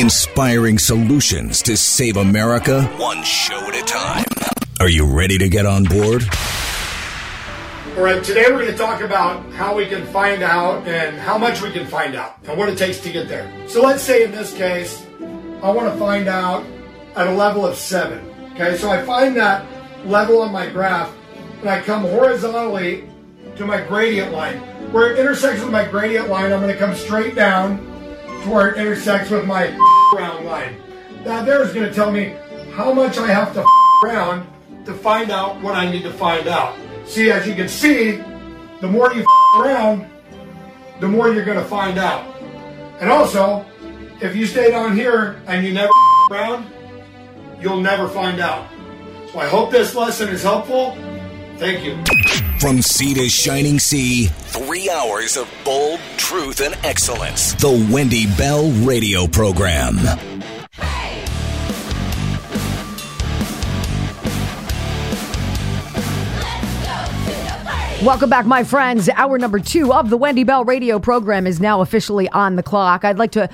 Inspiring solutions to save America one show at a time. Are you ready to get on board? All right, today we're going to talk about how we can find out and how much we can find out and what it takes to get there. So let's say in this case, I want to find out at a level of seven. Okay, so I find that level on my graph and I come horizontally to my gradient line. Where it intersects with my gradient line, I'm going to come straight down where it intersects with my round line. That there is going to tell me how much I have to around to find out what I need to find out. See, as you can see, the more you around, the more you're going to find out. And also, if you stay down here and you never around, you'll never find out. So I hope this lesson is helpful. Thank you. From sea to shining sea, three hours of bold truth and excellence. The Wendy Bell Radio Program. Welcome back, my friends. Hour number two of the Wendy Bell radio program is now officially on the clock. I'd like to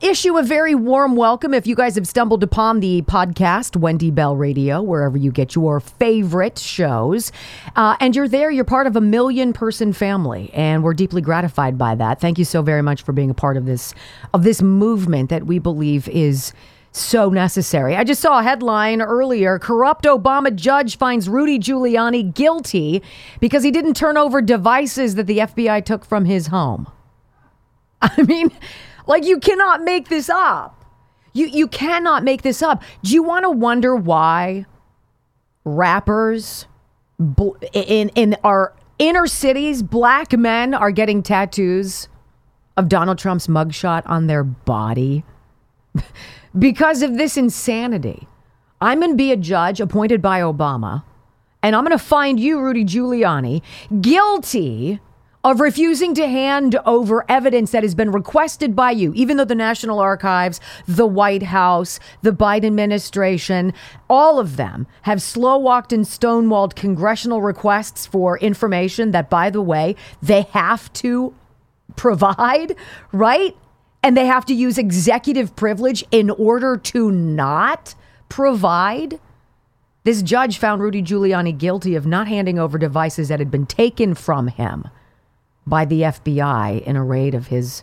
issue a very warm welcome if you guys have stumbled upon the podcast, Wendy Bell Radio, wherever you get your favorite shows. Uh, and you're there, you're part of a million person family, and we're deeply gratified by that. Thank you so very much for being a part of this of this movement that we believe is so necessary. I just saw a headline earlier corrupt Obama judge finds Rudy Giuliani guilty because he didn't turn over devices that the FBI took from his home. I mean, like you cannot make this up. You you cannot make this up. Do you want to wonder why rappers in in our inner cities, black men are getting tattoos of Donald Trump's mugshot on their body? because of this insanity. I'm going to be a judge appointed by Obama, and I'm going to find you, Rudy Giuliani, guilty of refusing to hand over evidence that has been requested by you, even though the National Archives, the White House, the Biden administration, all of them have slow walked and stonewalled congressional requests for information that, by the way, they have to provide, right? And they have to use executive privilege in order to not provide. This judge found Rudy Giuliani guilty of not handing over devices that had been taken from him by the FBI in a raid of his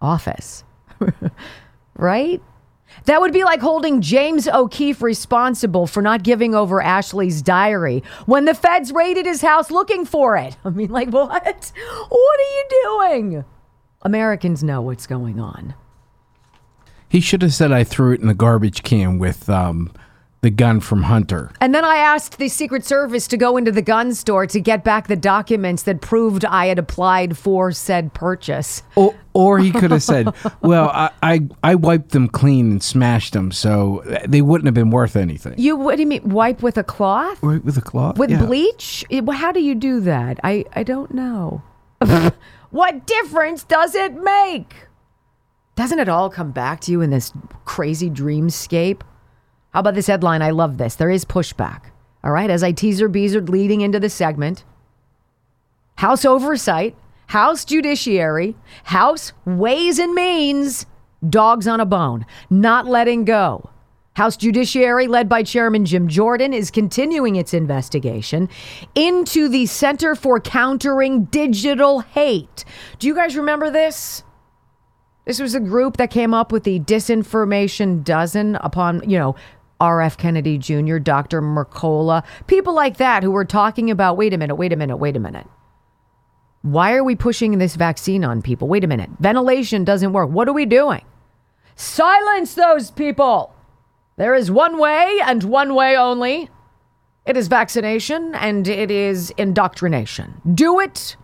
office. right? That would be like holding James O'Keefe responsible for not giving over Ashley's diary when the feds raided his house looking for it. I mean, like, what? What are you doing? Americans know what's going on. He should have said I threw it in the garbage can with um, the gun from Hunter. And then I asked the Secret Service to go into the gun store to get back the documents that proved I had applied for said purchase. Or, or he could have said, "Well, I, I, I wiped them clean and smashed them, so they wouldn't have been worth anything." You what do you mean wipe with a cloth? Wipe with a cloth with yeah. bleach? How do you do that? I I don't know. What difference does it make? Doesn't it all come back to you in this crazy dreamscape? How about this headline? I love this. There is pushback. All right, as I teaser beezer leading into the segment House oversight, House judiciary, House ways and means, dogs on a bone, not letting go. House Judiciary, led by Chairman Jim Jordan, is continuing its investigation into the Center for Countering Digital Hate. Do you guys remember this? This was a group that came up with the disinformation dozen upon, you know, R.F. Kennedy Jr., Dr. Mercola, people like that who were talking about wait a minute, wait a minute, wait a minute. Why are we pushing this vaccine on people? Wait a minute. Ventilation doesn't work. What are we doing? Silence those people. There is one way and one way only. It is vaccination and it is indoctrination. Do it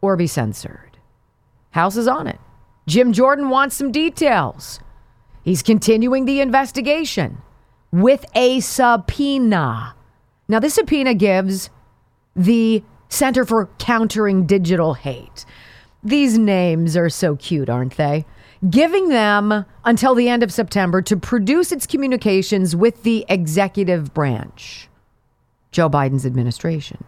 or be censored. House is on it. Jim Jordan wants some details. He's continuing the investigation with a subpoena. Now, this subpoena gives the Center for Countering Digital Hate. These names are so cute, aren't they? Giving them until the end of September to produce its communications with the executive branch, Joe Biden's administration,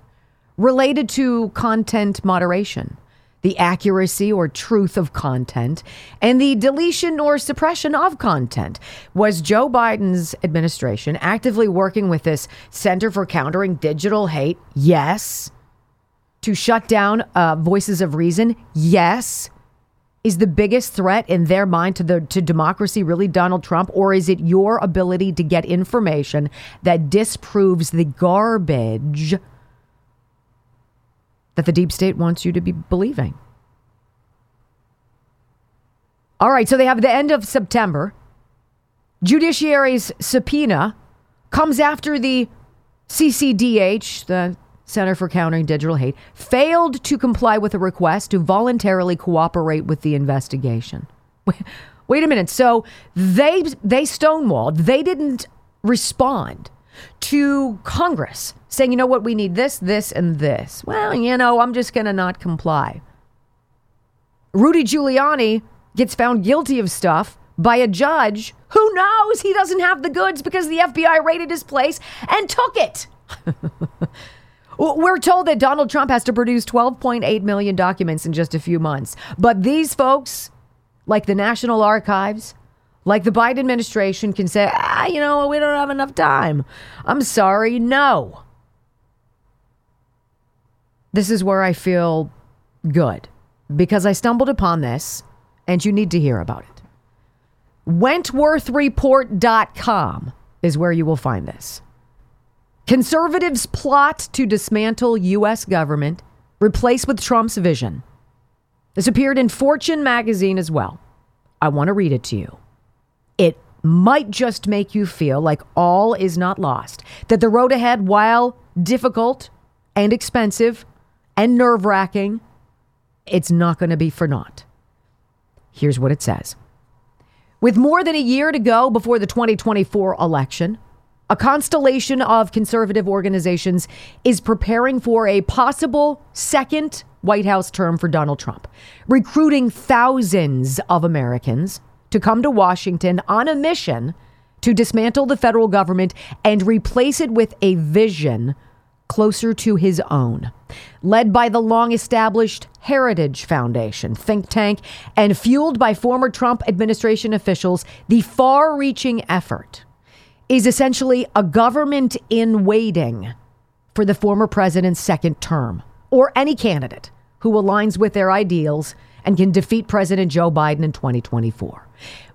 related to content moderation, the accuracy or truth of content, and the deletion or suppression of content. Was Joe Biden's administration actively working with this Center for Countering Digital Hate? Yes. To shut down uh, voices of reason? Yes. Is the biggest threat in their mind to the to democracy really Donald Trump or is it your ability to get information that disproves the garbage that the deep state wants you to be believing? All right, so they have the end of September. Judiciary's subpoena comes after the CCDH, the Center for Countering Digital Hate, failed to comply with a request to voluntarily cooperate with the investigation. Wait a minute. So they they stonewalled. They didn't respond to Congress saying, "You know what? We need this, this, and this." Well, you know, I'm just going to not comply. Rudy Giuliani gets found guilty of stuff by a judge who knows he doesn't have the goods because the FBI raided his place and took it. We're told that Donald Trump has to produce 12.8 million documents in just a few months. But these folks, like the National Archives, like the Biden administration, can say, ah, you know, we don't have enough time. I'm sorry, no. This is where I feel good because I stumbled upon this and you need to hear about it. WentworthReport.com is where you will find this. Conservatives plot to dismantle U.S. government, replace with Trump's vision. This appeared in Fortune magazine as well. I want to read it to you. It might just make you feel like all is not lost, that the road ahead, while difficult and expensive and nerve wracking, it's not going to be for naught. Here's what it says With more than a year to go before the 2024 election, a constellation of conservative organizations is preparing for a possible second White House term for Donald Trump, recruiting thousands of Americans to come to Washington on a mission to dismantle the federal government and replace it with a vision closer to his own. Led by the long established Heritage Foundation think tank and fueled by former Trump administration officials, the far reaching effort is essentially a government in waiting for the former president's second term or any candidate who aligns with their ideals and can defeat President Joe Biden in 2024.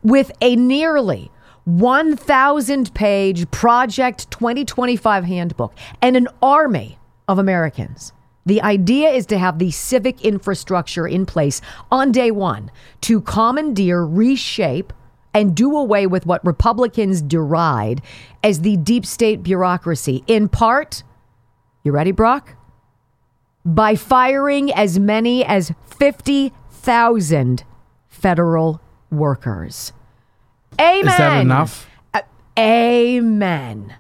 With a nearly 1,000 page Project 2025 handbook and an army of Americans. The idea is to have the civic infrastructure in place on day one to commandeer, reshape, and do away with what Republicans deride as the deep state bureaucracy, in part, you ready, Brock? By firing as many as 50,000 federal workers. Amen. Is that enough? Uh, amen.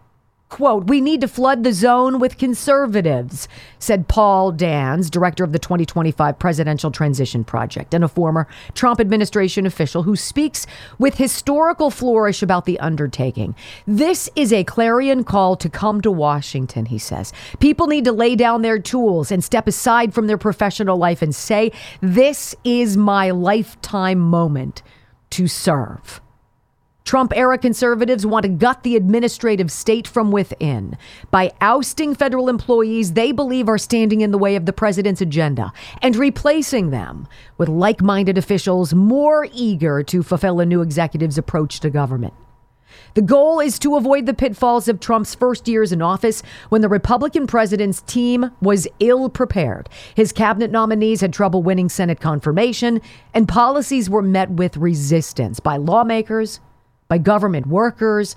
Quote, we need to flood the zone with conservatives, said Paul Dans, director of the 2025 Presidential Transition Project, and a former Trump administration official who speaks with historical flourish about the undertaking. This is a clarion call to come to Washington, he says. People need to lay down their tools and step aside from their professional life and say, This is my lifetime moment to serve. Trump era conservatives want to gut the administrative state from within. By ousting federal employees they believe are standing in the way of the president's agenda and replacing them with like minded officials more eager to fulfill a new executive's approach to government. The goal is to avoid the pitfalls of Trump's first years in office when the Republican president's team was ill prepared. His cabinet nominees had trouble winning Senate confirmation, and policies were met with resistance by lawmakers by government workers,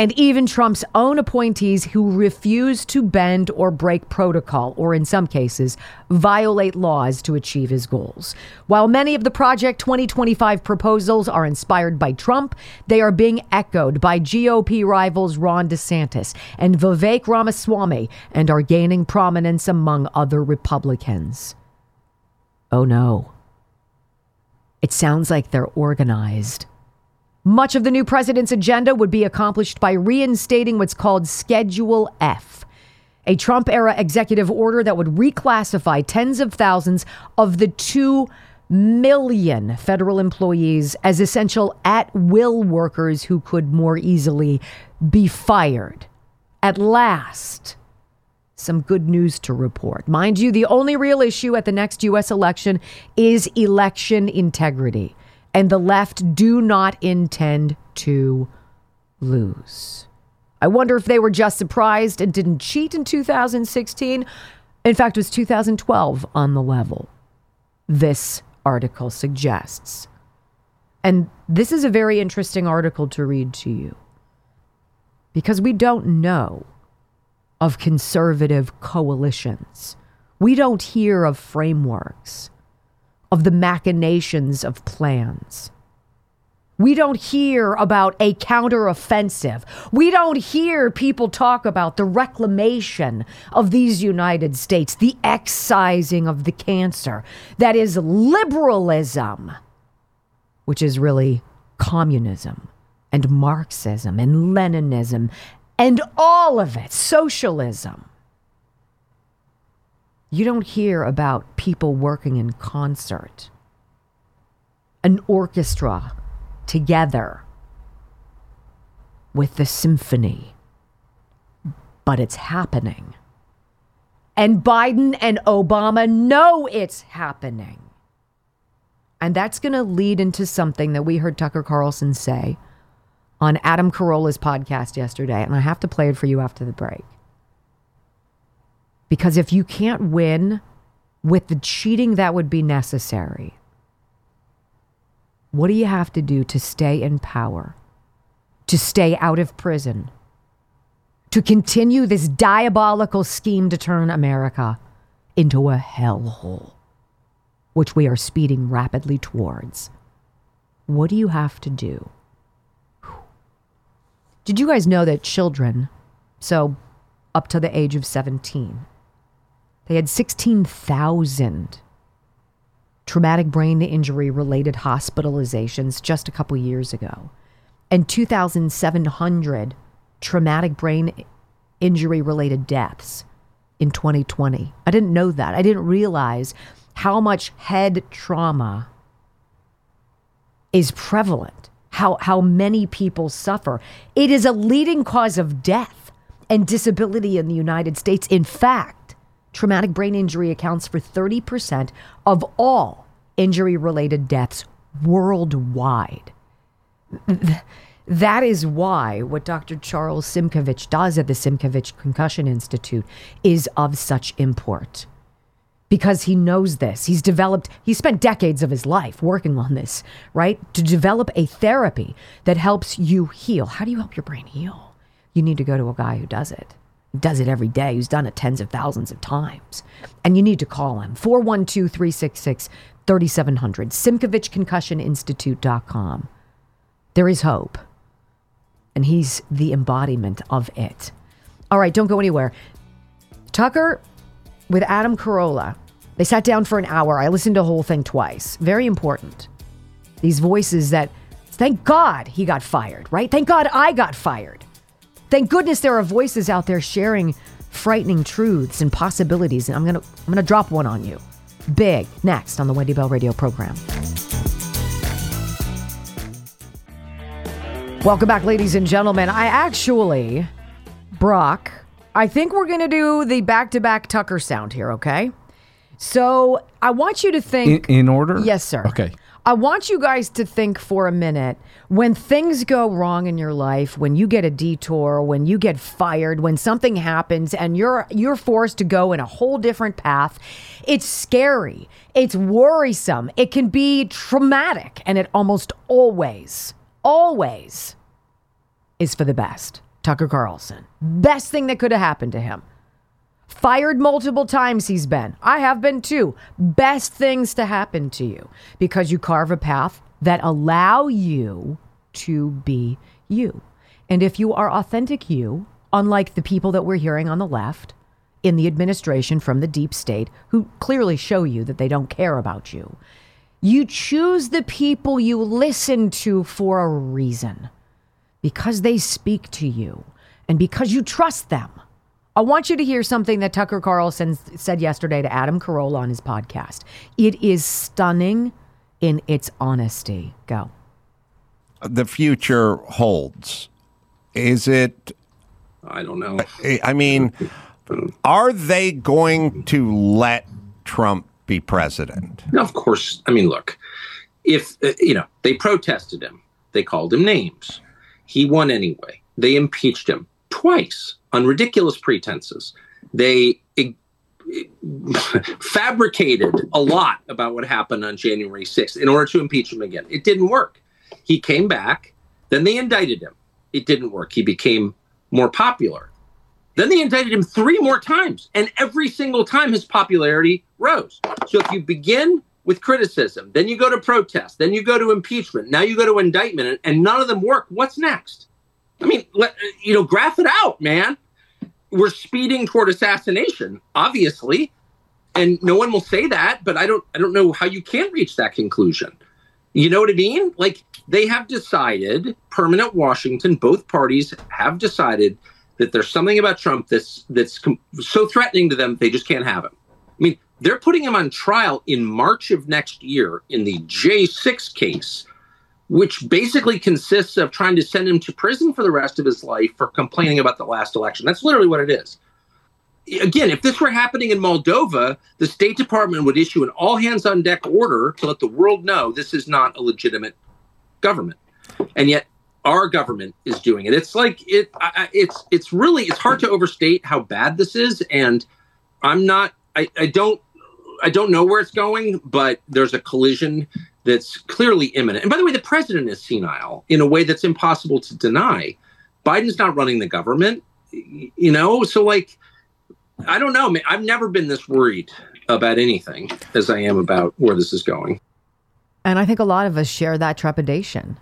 and even Trump's own appointees who refuse to bend or break protocol, or in some cases, violate laws to achieve his goals. While many of the Project 2025 proposals are inspired by Trump, they are being echoed by GOP rivals Ron DeSantis and Vivek Ramaswamy and are gaining prominence among other Republicans. Oh no. It sounds like they're organized. Much of the new president's agenda would be accomplished by reinstating what's called Schedule F. A Trump era executive order that would reclassify tens of thousands of the 2 million federal employees as essential at will workers who could more easily be fired. At last, some good news to report. Mind you, the only real issue at the next U.S. election is election integrity, and the left do not intend to lose. I wonder if they were just surprised and didn't cheat in 2016. In fact, it was 2012 on the level. This article suggests. And this is a very interesting article to read to you because we don't know of conservative coalitions. We don't hear of frameworks, of the machinations of plans. We don't hear about a counteroffensive. We don't hear people talk about the reclamation of these United States, the excising of the cancer that is liberalism, which is really communism and Marxism and Leninism and all of it, socialism. You don't hear about people working in concert, an orchestra together with the symphony. But it's happening. And Biden and Obama know it's happening. And that's going to lead into something that we heard Tucker Carlson say on Adam Carolla's podcast yesterday. And I have to play it for you after the break. Because if you can't win with the cheating that would be necessary, what do you have to do to stay in power? To stay out of prison? To continue this diabolical scheme to turn America into a hellhole, which we are speeding rapidly towards? What do you have to do? Did you guys know that children, so up to the age of 17, they had 16,000 traumatic brain injury related hospitalizations just a couple years ago, and 2,700 traumatic brain injury related deaths in 2020. I didn't know that. I didn't realize how much head trauma is prevalent, how, how many people suffer. It is a leading cause of death and disability in the United States. In fact, traumatic brain injury accounts for 30% of all injury related deaths worldwide. That is why what Dr. Charles Simkovich does at the Simkovich Concussion Institute is of such import. Because he knows this. He's developed, he spent decades of his life working on this, right? To develop a therapy that helps you heal. How do you help your brain heal? You need to go to a guy who does it does it every day, who's done it tens of thousands of times. And you need to call him 412 366 3700, SimkovichConcussionInstitute.com. There is hope, and he's the embodiment of it. All right, don't go anywhere. Tucker with Adam Carolla. They sat down for an hour. I listened to the whole thing twice. Very important. These voices that, thank God he got fired, right? Thank God I got fired. Thank goodness there are voices out there sharing frightening truths and possibilities. And I'm gonna I'm gonna drop one on you. Big next on the Wendy Bell Radio program. Welcome back, ladies and gentlemen. I actually, Brock, I think we're gonna do the back-to-back Tucker sound here, okay? So I want you to think in, in order. Yes, sir. Okay. I want you guys to think for a minute when things go wrong in your life, when you get a detour, when you get fired, when something happens and you're you're forced to go in a whole different path, it's scary. It's worrisome. It can be traumatic and it almost always always is for the best. Tucker Carlson. Best thing that could have happened to him. Fired multiple times he's been. I have been too. Best things to happen to you because you carve a path that allow you to be you. And if you are authentic you, unlike the people that we're hearing on the left in the administration from the deep state who clearly show you that they don't care about you, you choose the people you listen to for a reason because they speak to you and because you trust them I want you to hear something that Tucker Carlson said yesterday to Adam Carolla on his podcast. It is stunning in its honesty. Go. The future holds. Is it? I don't know. I mean, are they going to let Trump be president? No, of course. I mean, look, if, uh, you know, they protested him, they called him names. He won anyway. They impeached him twice on ridiculous pretenses. They fabricated a lot about what happened on January 6th in order to impeach him again. It didn't work. He came back, then they indicted him. It didn't work. He became more popular. Then they indicted him three more times, and every single time his popularity rose. So if you begin with criticism, then you go to protest, then you go to impeachment, now you go to indictment, and none of them work, what's next? I mean, let, you know, graph it out, man. We're speeding toward assassination, obviously, and no one will say that. But I don't, I don't know how you can't reach that conclusion. You know what I mean? Like they have decided, permanent Washington, both parties have decided that there's something about Trump that's that's com- so threatening to them they just can't have him. I mean, they're putting him on trial in March of next year in the J6 case which basically consists of trying to send him to prison for the rest of his life for complaining about the last election. That's literally what it is. Again, if this were happening in Moldova, the State Department would issue an all hands on deck order to let the world know this is not a legitimate government. And yet our government is doing it. It's like it I, it's it's really it's hard to overstate how bad this is and I'm not I, I don't I don't know where it's going, but there's a collision that's clearly imminent. And by the way, the president is senile in a way that's impossible to deny. Biden's not running the government, you know? So, like, I don't know. I've never been this worried about anything as I am about where this is going. And I think a lot of us share that trepidation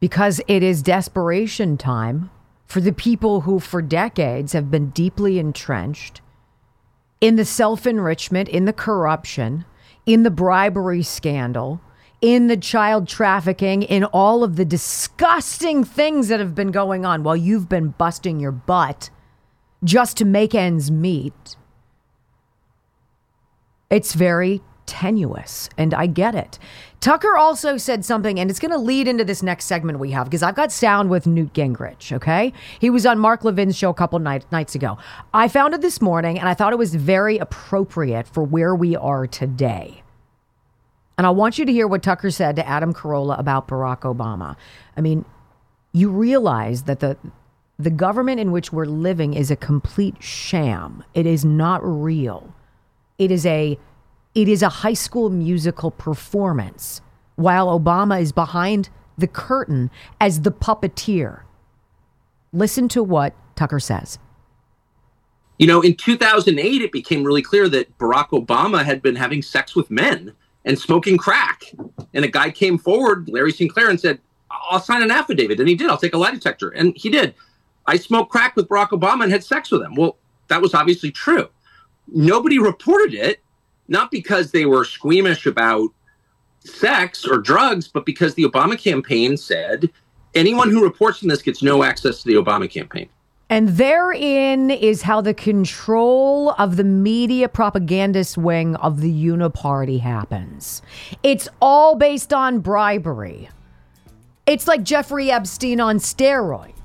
because it is desperation time for the people who, for decades, have been deeply entrenched in the self enrichment, in the corruption, in the bribery scandal, in the child trafficking, in all of the disgusting things that have been going on while you've been busting your butt just to make ends meet. It's very tenuous, and I get it. Tucker also said something, and it's going to lead into this next segment we have because I've got sound with Newt Gingrich. Okay, he was on Mark Levin's show a couple night, nights ago. I found it this morning, and I thought it was very appropriate for where we are today. And I want you to hear what Tucker said to Adam Carolla about Barack Obama. I mean, you realize that the the government in which we're living is a complete sham. It is not real. It is a it is a high school musical performance while Obama is behind the curtain as the puppeteer. Listen to what Tucker says. You know, in 2008, it became really clear that Barack Obama had been having sex with men and smoking crack. And a guy came forward, Larry Sinclair, and said, I'll sign an affidavit. And he did. I'll take a lie detector. And he did. I smoked crack with Barack Obama and had sex with him. Well, that was obviously true. Nobody reported it not because they were squeamish about sex or drugs, but because the Obama campaign said anyone who reports on this gets no access to the Obama campaign. And therein is how the control of the media propagandist wing of the Uniparty happens. It's all based on bribery. It's like Jeffrey Epstein on steroids.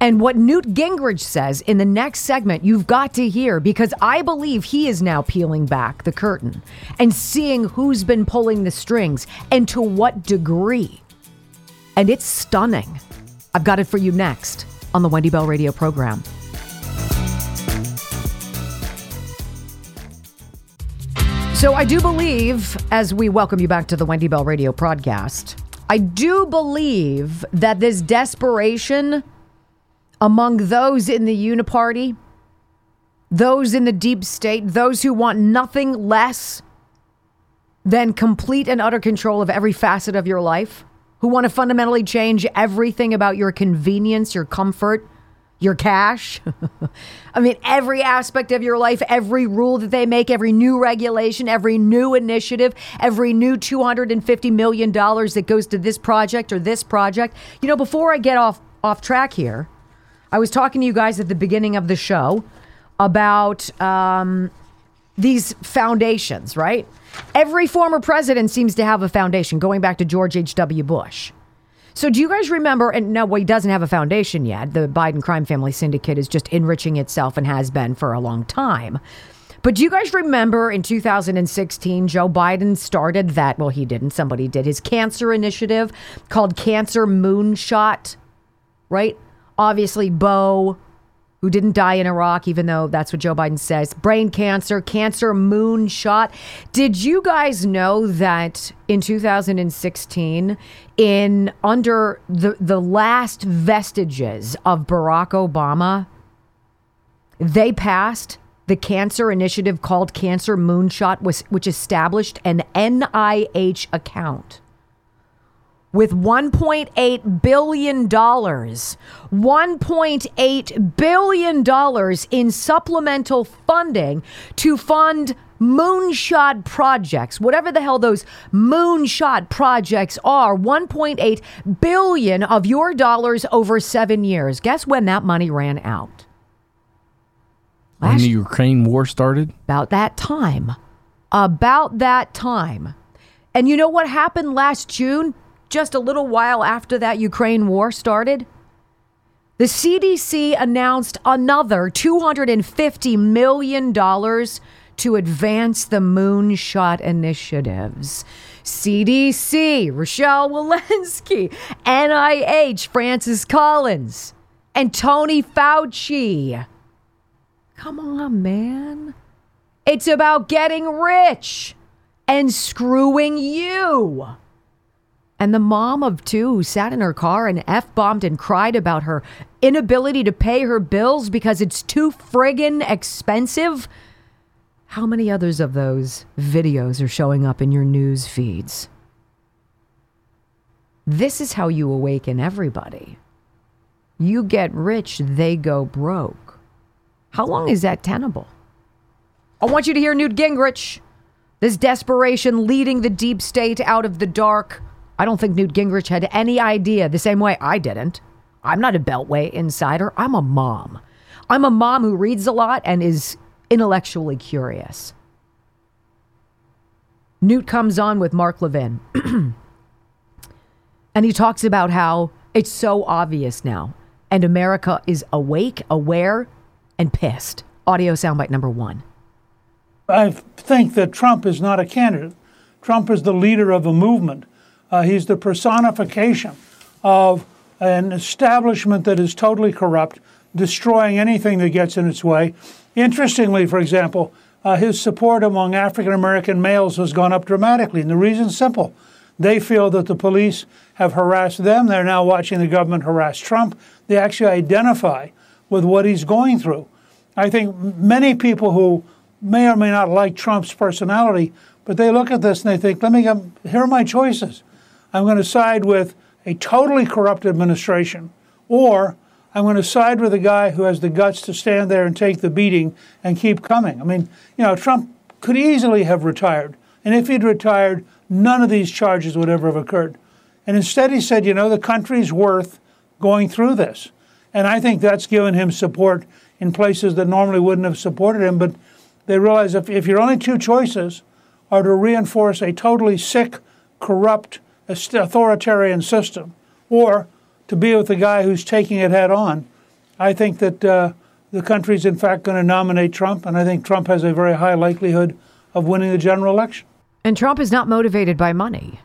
And what Newt Gingrich says in the next segment, you've got to hear because I believe he is now peeling back the curtain and seeing who's been pulling the strings and to what degree. And it's stunning. I've got it for you next on the Wendy Bell radio program. So I do believe, as we welcome you back to the Wendy Bell radio podcast, I do believe that this desperation among those in the uniparty, those in the deep state, those who want nothing less than complete and utter control of every facet of your life, who want to fundamentally change everything about your convenience, your comfort, your cash. I mean, every aspect of your life, every rule that they make, every new regulation, every new initiative, every new $250 million that goes to this project or this project. You know, before I get off off track here, I was talking to you guys at the beginning of the show about um, these foundations, right? Every former president seems to have a foundation, going back to George H.W. Bush. So, do you guys remember? And no, well, he doesn't have a foundation yet. The Biden crime family syndicate is just enriching itself and has been for a long time. But do you guys remember in 2016, Joe Biden started that? Well, he didn't. Somebody did his cancer initiative called Cancer Moonshot, right? Obviously, Beau, who didn't die in Iraq, even though that's what Joe Biden says, brain cancer, cancer moonshot. Did you guys know that in 2016, in under the, the last vestiges of Barack Obama, they passed the cancer initiative called Cancer Moonshot, which established an NIH account with $1.8 billion, $1.8 billion in supplemental funding to fund moonshot projects, whatever the hell those moonshot projects are, 1.8 billion of your dollars over seven years. Guess when that money ran out? When the Ukraine war started? About that time. About that time. And you know what happened last June? Just a little while after that Ukraine war started? The CDC announced another $250 million to advance the moonshot initiatives. CDC, Rochelle Walensky, NIH, Francis Collins, and Tony Fauci. Come on, man. It's about getting rich and screwing you. And the mom of two who sat in her car and F bombed and cried about her inability to pay her bills because it's too friggin' expensive. How many others of those videos are showing up in your news feeds? This is how you awaken everybody. You get rich, they go broke. How long is that tenable? I want you to hear Newt Gingrich. This desperation leading the deep state out of the dark. I don't think Newt Gingrich had any idea, the same way I didn't. I'm not a Beltway insider. I'm a mom. I'm a mom who reads a lot and is intellectually curious. Newt comes on with Mark Levin. and he talks about how it's so obvious now. And America is awake, aware, and pissed. Audio soundbite number one. I think that Trump is not a candidate. Trump is the leader of a movement. Uh, he's the personification of an establishment that is totally corrupt, destroying anything that gets in its way. Interestingly, for example, uh, his support among African American males has gone up dramatically. And the reason's simple. They feel that the police have harassed them. They're now watching the government harass Trump. They actually identify with what he's going through. I think many people who may or may not like Trump's personality, but they look at this and they think, let me, here are my choices. I'm going to side with a totally corrupt administration, or I'm going to side with a guy who has the guts to stand there and take the beating and keep coming. I mean, you know, Trump could easily have retired. And if he'd retired, none of these charges would ever have occurred. And instead, he said, you know, the country's worth going through this. And I think that's given him support in places that normally wouldn't have supported him. But they realize if, if your only two choices are to reinforce a totally sick, corrupt, authoritarian system or to be with the guy who's taking it head on, I think that uh, the country's in fact going to nominate Trump. And I think Trump has a very high likelihood of winning the general election. And Trump is not motivated by money.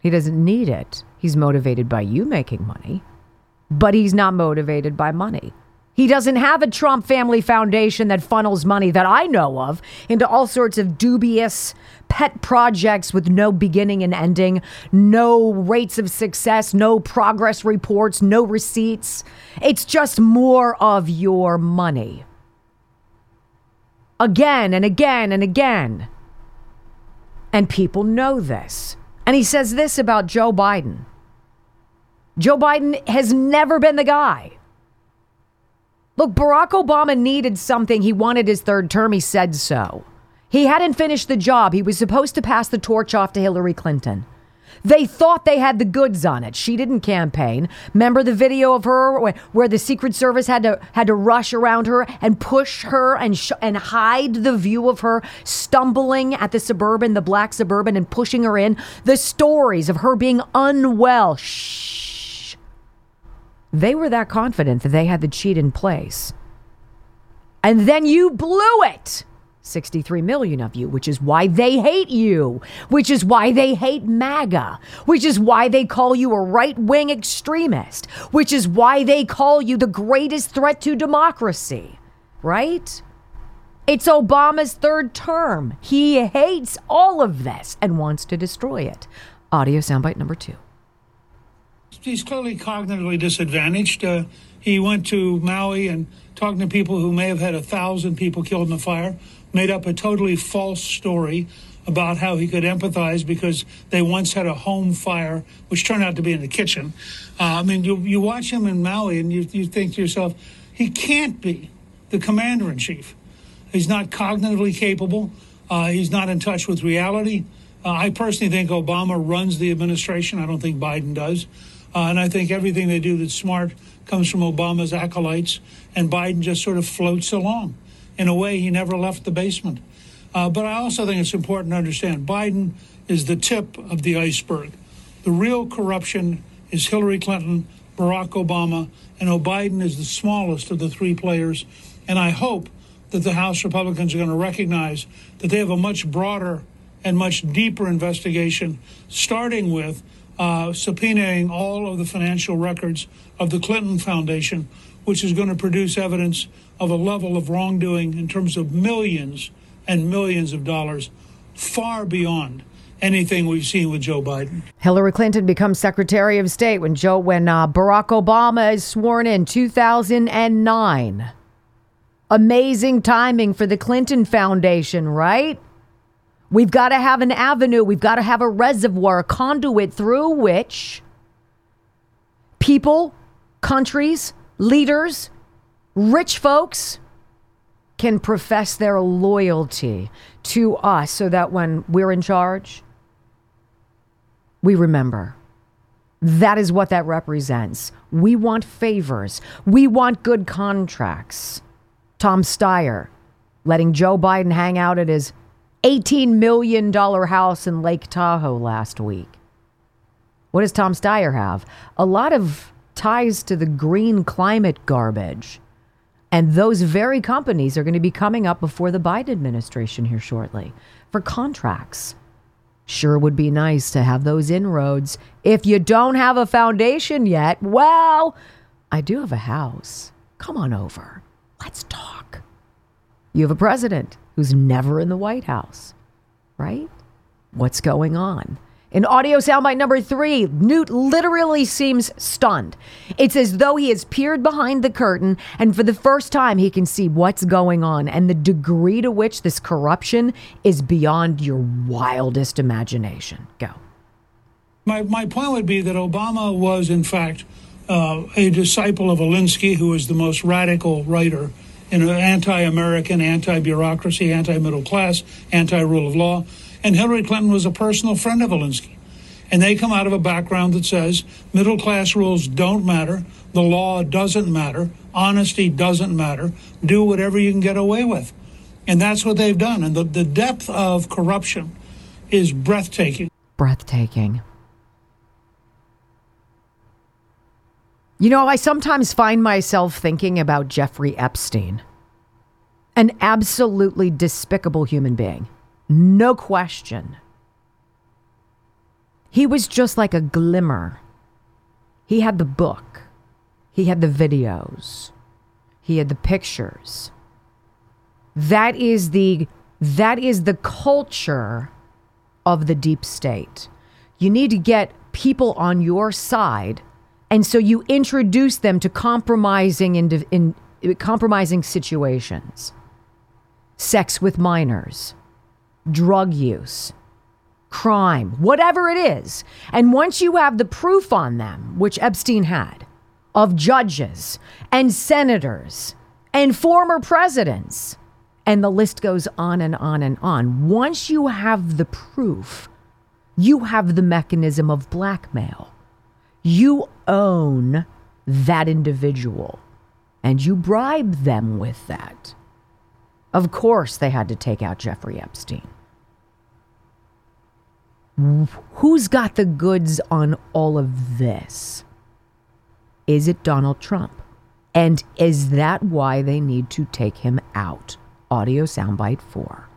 He doesn't need it. He's motivated by you making money, but he's not motivated by money. He doesn't have a Trump family foundation that funnels money that I know of into all sorts of dubious pet projects with no beginning and ending, no rates of success, no progress reports, no receipts. It's just more of your money. Again and again and again. And people know this. And he says this about Joe Biden Joe Biden has never been the guy Look, Barack Obama needed something. He wanted his third term. He said so. He hadn't finished the job. He was supposed to pass the torch off to Hillary Clinton. They thought they had the goods on it. She didn't campaign. Remember the video of her where, the Secret Service had to had to rush around her and push her and sh- and hide the view of her stumbling at the suburban, the black suburban, and pushing her in. The stories of her being unwell. Shh. They were that confident that they had the cheat in place. And then you blew it. 63 million of you, which is why they hate you, which is why they hate MAGA, which is why they call you a right wing extremist, which is why they call you the greatest threat to democracy, right? It's Obama's third term. He hates all of this and wants to destroy it. Audio soundbite number two. He's clearly cognitively disadvantaged. Uh, he went to Maui and talking to people who may have had a thousand people killed in the fire, made up a totally false story about how he could empathize because they once had a home fire, which turned out to be in the kitchen. Uh, I mean, you, you watch him in Maui and you, you think to yourself, he can't be the commander in chief. He's not cognitively capable. Uh, he's not in touch with reality. Uh, I personally think Obama runs the administration. I don't think Biden does. Uh, and I think everything they do that's smart comes from Obama's acolytes, and Biden just sort of floats along. In a way, he never left the basement. Uh, but I also think it's important to understand Biden is the tip of the iceberg. The real corruption is Hillary Clinton, Barack Obama, and Joe Biden is the smallest of the three players. And I hope that the House Republicans are going to recognize that they have a much broader and much deeper investigation, starting with uh, subpoenaing all of the financial records of the Clinton Foundation, which is going to produce evidence of a level of wrongdoing in terms of millions and millions of dollars far beyond anything we've seen with Joe Biden. Hillary Clinton becomes Secretary of State when Joe when uh, Barack Obama is sworn in 2009. Amazing timing for the Clinton Foundation, right? We've got to have an avenue, we've got to have a reservoir, a conduit through which people, countries, leaders, rich folks can profess their loyalty to us so that when we're in charge, we remember. That is what that represents. We want favors. We want good contracts. Tom Steyer letting Joe Biden hang out at his $18 million house in Lake Tahoe last week. What does Tom Steyer have? A lot of ties to the green climate garbage. And those very companies are going to be coming up before the Biden administration here shortly for contracts. Sure would be nice to have those inroads. If you don't have a foundation yet, well, I do have a house. Come on over. Let's talk. You have a president who's never in the White House, right? What's going on? In audio soundbite number three, Newt literally seems stunned. It's as though he has peered behind the curtain and for the first time he can see what's going on and the degree to which this corruption is beyond your wildest imagination. Go. My, my point would be that Obama was, in fact, uh, a disciple of Alinsky, who was the most radical writer in anti American, anti bureaucracy, anti middle class, anti rule of law. And Hillary Clinton was a personal friend of Alinsky. And they come out of a background that says middle class rules don't matter, the law doesn't matter, honesty doesn't matter, do whatever you can get away with. And that's what they've done. And the, the depth of corruption is breathtaking. Breathtaking. You know, I sometimes find myself thinking about Jeffrey Epstein, an absolutely despicable human being. No question. He was just like a glimmer. He had the book, he had the videos, he had the pictures. That is the that is the culture of the deep state. You need to get people on your side and so you introduce them to compromising in, in compromising situations. Sex with minors, drug use, crime, whatever it is. And once you have the proof on them, which Epstein had, of judges and senators and former presidents, and the list goes on and on and on. Once you have the proof, You have the mechanism of blackmail. You own that individual and you bribe them with that. Of course, they had to take out Jeffrey Epstein. Who's got the goods on all of this? Is it Donald Trump? And is that why they need to take him out? Audio soundbite four.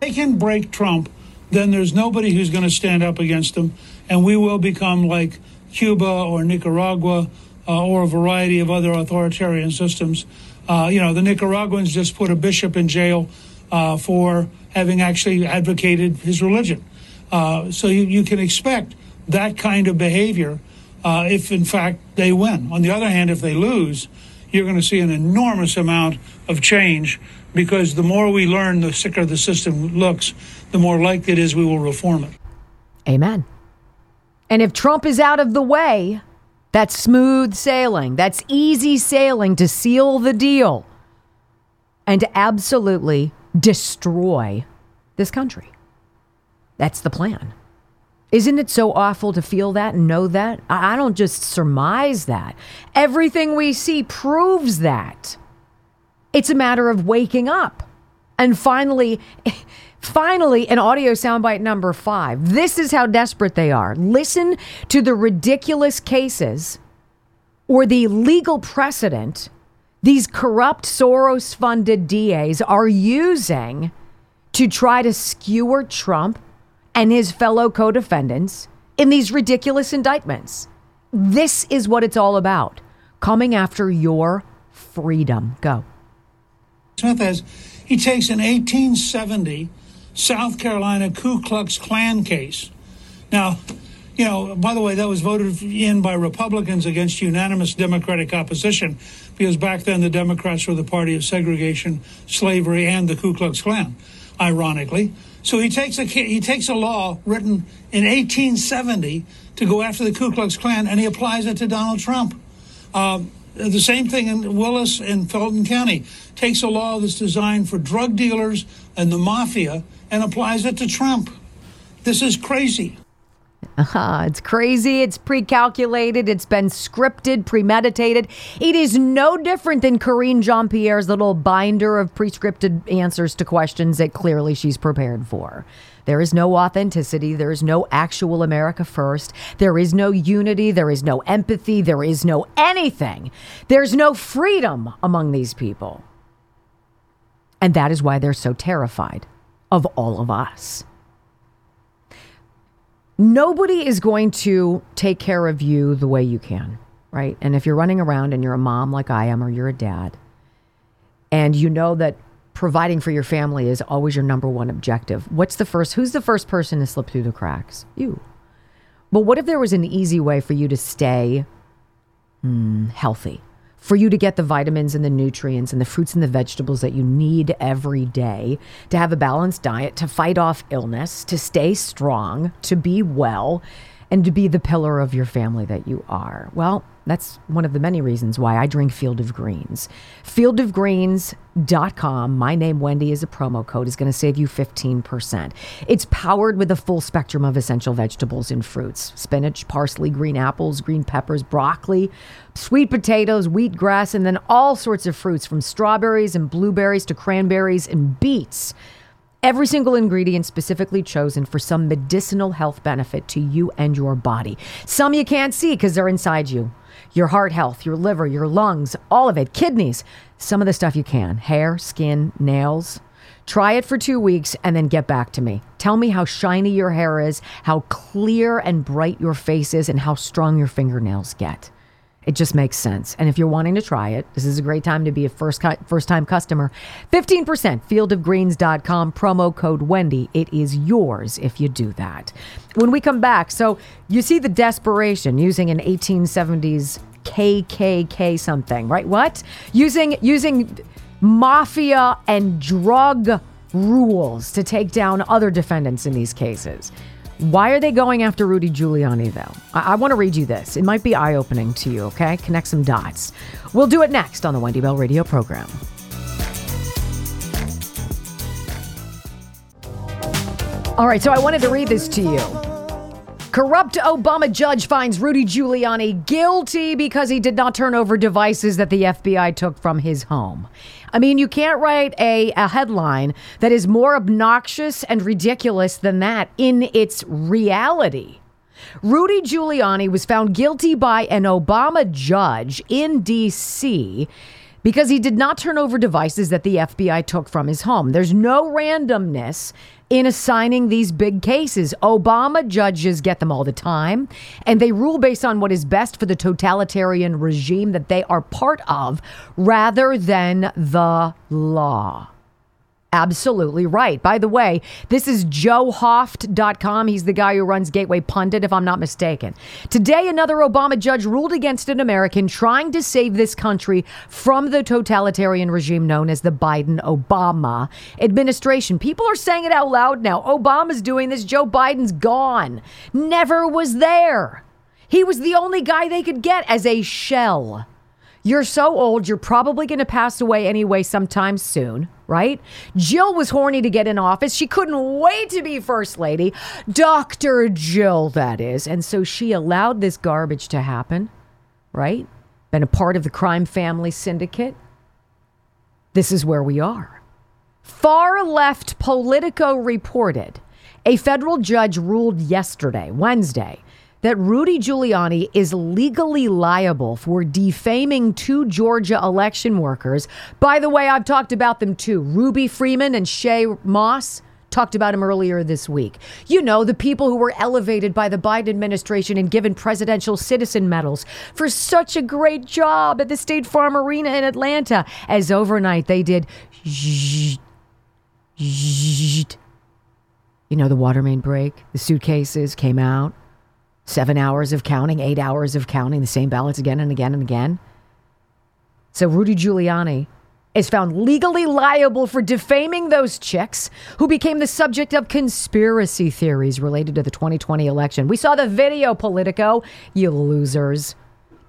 They can break Trump, then there's nobody who's going to stand up against him, and we will become like Cuba or Nicaragua uh, or a variety of other authoritarian systems. Uh, you know, the Nicaraguans just put a bishop in jail uh, for having actually advocated his religion. Uh, so you, you, can expect that kind of behavior uh, if, in fact, they win. On the other hand, if they lose, you're going to see an enormous amount of change because the more we learn, the sicker the system looks, the more likely it is we will reform it. Amen. And if Trump is out of the way, that's smooth sailing. That's easy sailing to seal the deal and to absolutely destroy this country. That's the plan. Isn't it so awful to feel that and know that? I don't just surmise that. Everything we see proves that. It's a matter of waking up and finally Finally, an audio soundbite number five. This is how desperate they are. Listen to the ridiculous cases or the legal precedent these corrupt Soros funded DAs are using to try to skewer Trump and his fellow co defendants in these ridiculous indictments. This is what it's all about coming after your freedom. Go. Smith has, he takes an 1870 South Carolina Ku Klux Klan case. Now, you know, by the way, that was voted in by Republicans against unanimous Democratic opposition because back then the Democrats were the party of segregation, slavery, and the Ku Klux Klan, ironically. So he takes a he takes a law written in 1870 to go after the Ku Klux Klan, and he applies it to Donald Trump. Um, the same thing in Willis and Fulton County takes a law that's designed for drug dealers and the mafia and applies it to Trump. This is crazy. Uh-huh. It's crazy. It's pre calculated. It's been scripted, premeditated. It is no different than Karine Jean Pierre's little binder of prescripted answers to questions that clearly she's prepared for. There is no authenticity. There is no actual America first. There is no unity. There is no empathy. There is no anything. There's no freedom among these people. And that is why they're so terrified of all of us. Nobody is going to take care of you the way you can, right? And if you're running around and you're a mom like I am, or you're a dad, and you know that providing for your family is always your number one objective, what's the first, who's the first person to slip through the cracks? You. But what if there was an easy way for you to stay mm, healthy? For you to get the vitamins and the nutrients and the fruits and the vegetables that you need every day to have a balanced diet, to fight off illness, to stay strong, to be well, and to be the pillar of your family that you are. Well, that's one of the many reasons why I drink Field of Greens. Fieldofgreens.com. My name, Wendy, is a promo code, is going to save you 15%. It's powered with a full spectrum of essential vegetables and fruits spinach, parsley, green apples, green peppers, broccoli, sweet potatoes, wheatgrass, and then all sorts of fruits from strawberries and blueberries to cranberries and beets. Every single ingredient specifically chosen for some medicinal health benefit to you and your body. Some you can't see because they're inside you your heart health, your liver, your lungs, all of it, kidneys, some of the stuff you can, hair, skin, nails. Try it for two weeks and then get back to me. Tell me how shiny your hair is, how clear and bright your face is, and how strong your fingernails get. It just makes sense. And if you're wanting to try it, this is a great time to be a first first time customer. 15% fieldofgreens.com promo code Wendy. It is yours if you do that. When we come back, so you see the desperation using an 1870s KKK something, right? What? Using using mafia and drug rules to take down other defendants in these cases. Why are they going after Rudy Giuliani, though? I, I want to read you this. It might be eye opening to you, okay? Connect some dots. We'll do it next on the Wendy Bell Radio program. All right, so I wanted to read this to you. Corrupt Obama judge finds Rudy Giuliani guilty because he did not turn over devices that the FBI took from his home. I mean, you can't write a, a headline that is more obnoxious and ridiculous than that in its reality. Rudy Giuliani was found guilty by an Obama judge in D.C. because he did not turn over devices that the FBI took from his home. There's no randomness in assigning these big cases. Obama judges get them all the time, and they rule based on what is best for the totalitarian regime that they are part of rather than the law. Absolutely right. By the way, this is joehoft.com. He's the guy who runs Gateway Pundit, if I'm not mistaken. Today, another Obama judge ruled against an American trying to save this country from the totalitarian regime known as the Biden Obama administration. People are saying it out loud now. Obama's doing this. Joe Biden's gone. Never was there. He was the only guy they could get as a shell. You're so old, you're probably going to pass away anyway sometime soon, right? Jill was horny to get in office. She couldn't wait to be first lady. Dr. Jill, that is. And so she allowed this garbage to happen, right? Been a part of the crime family syndicate. This is where we are. Far left Politico reported a federal judge ruled yesterday, Wednesday, that Rudy Giuliani is legally liable for defaming two Georgia election workers. By the way, I've talked about them too Ruby Freeman and Shaye Moss. Talked about him earlier this week. You know, the people who were elevated by the Biden administration and given presidential citizen medals for such a great job at the State Farm Arena in Atlanta, as overnight they did. You know, the water main break, the suitcases came out Seven hours of counting, eight hours of counting the same ballots again and again and again. So Rudy Giuliani is found legally liable for defaming those chicks who became the subject of conspiracy theories related to the 2020 election. We saw the video, Politico, you losers.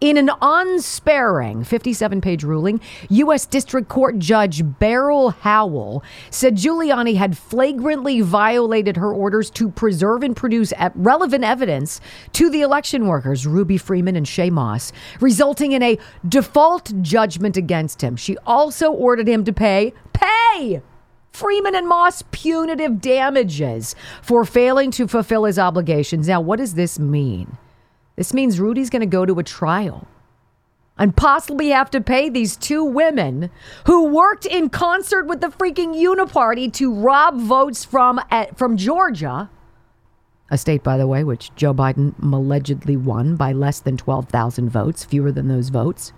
In an unsparing 57 page ruling, U.S. District Court Judge Beryl Howell said Giuliani had flagrantly violated her orders to preserve and produce relevant evidence to the election workers, Ruby Freeman and Shaye Moss, resulting in a default judgment against him. She also ordered him to pay, pay! Freeman and Moss punitive damages for failing to fulfill his obligations. Now, what does this mean? This means Rudy's going to go to a trial and possibly have to pay these two women who worked in concert with the freaking Uniparty to rob votes from uh, from Georgia, a state by the way which Joe Biden allegedly won by less than 12,000 votes, fewer than those votes.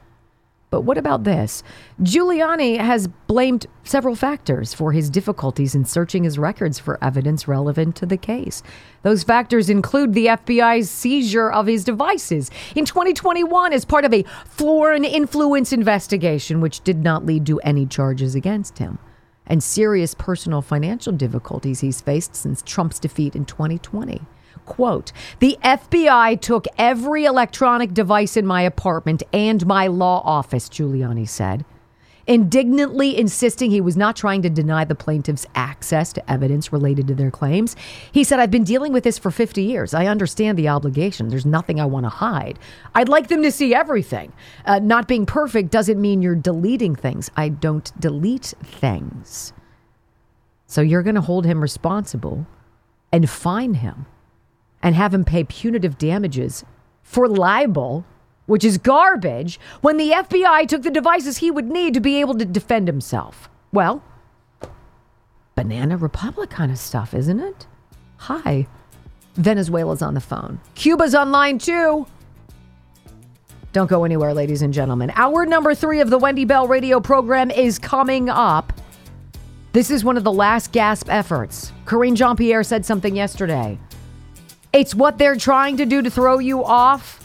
But what about this? Giuliani has blamed several factors for his difficulties in searching his records for evidence relevant to the case. Those factors include the FBI's seizure of his devices in 2021 as part of a foreign influence investigation, which did not lead to any charges against him, and serious personal financial difficulties he's faced since Trump's defeat in 2020. Quote, the FBI took every electronic device in my apartment and my law office, Giuliani said, indignantly insisting he was not trying to deny the plaintiffs access to evidence related to their claims. He said, I've been dealing with this for 50 years. I understand the obligation. There's nothing I want to hide. I'd like them to see everything. Uh, not being perfect doesn't mean you're deleting things. I don't delete things. So you're going to hold him responsible and fine him and have him pay punitive damages for libel, which is garbage, when the FBI took the devices he would need to be able to defend himself. Well, banana republic kind of stuff, isn't it? Hi. Venezuela's on the phone. Cuba's on line too. Don't go anywhere, ladies and gentlemen. Hour number three of the Wendy Bell radio program is coming up. This is one of the last gasp efforts. Karine Jean Pierre said something yesterday. It's what they're trying to do to throw you off,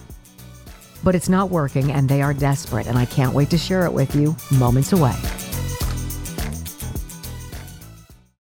but it's not working and they are desperate. And I can't wait to share it with you moments away.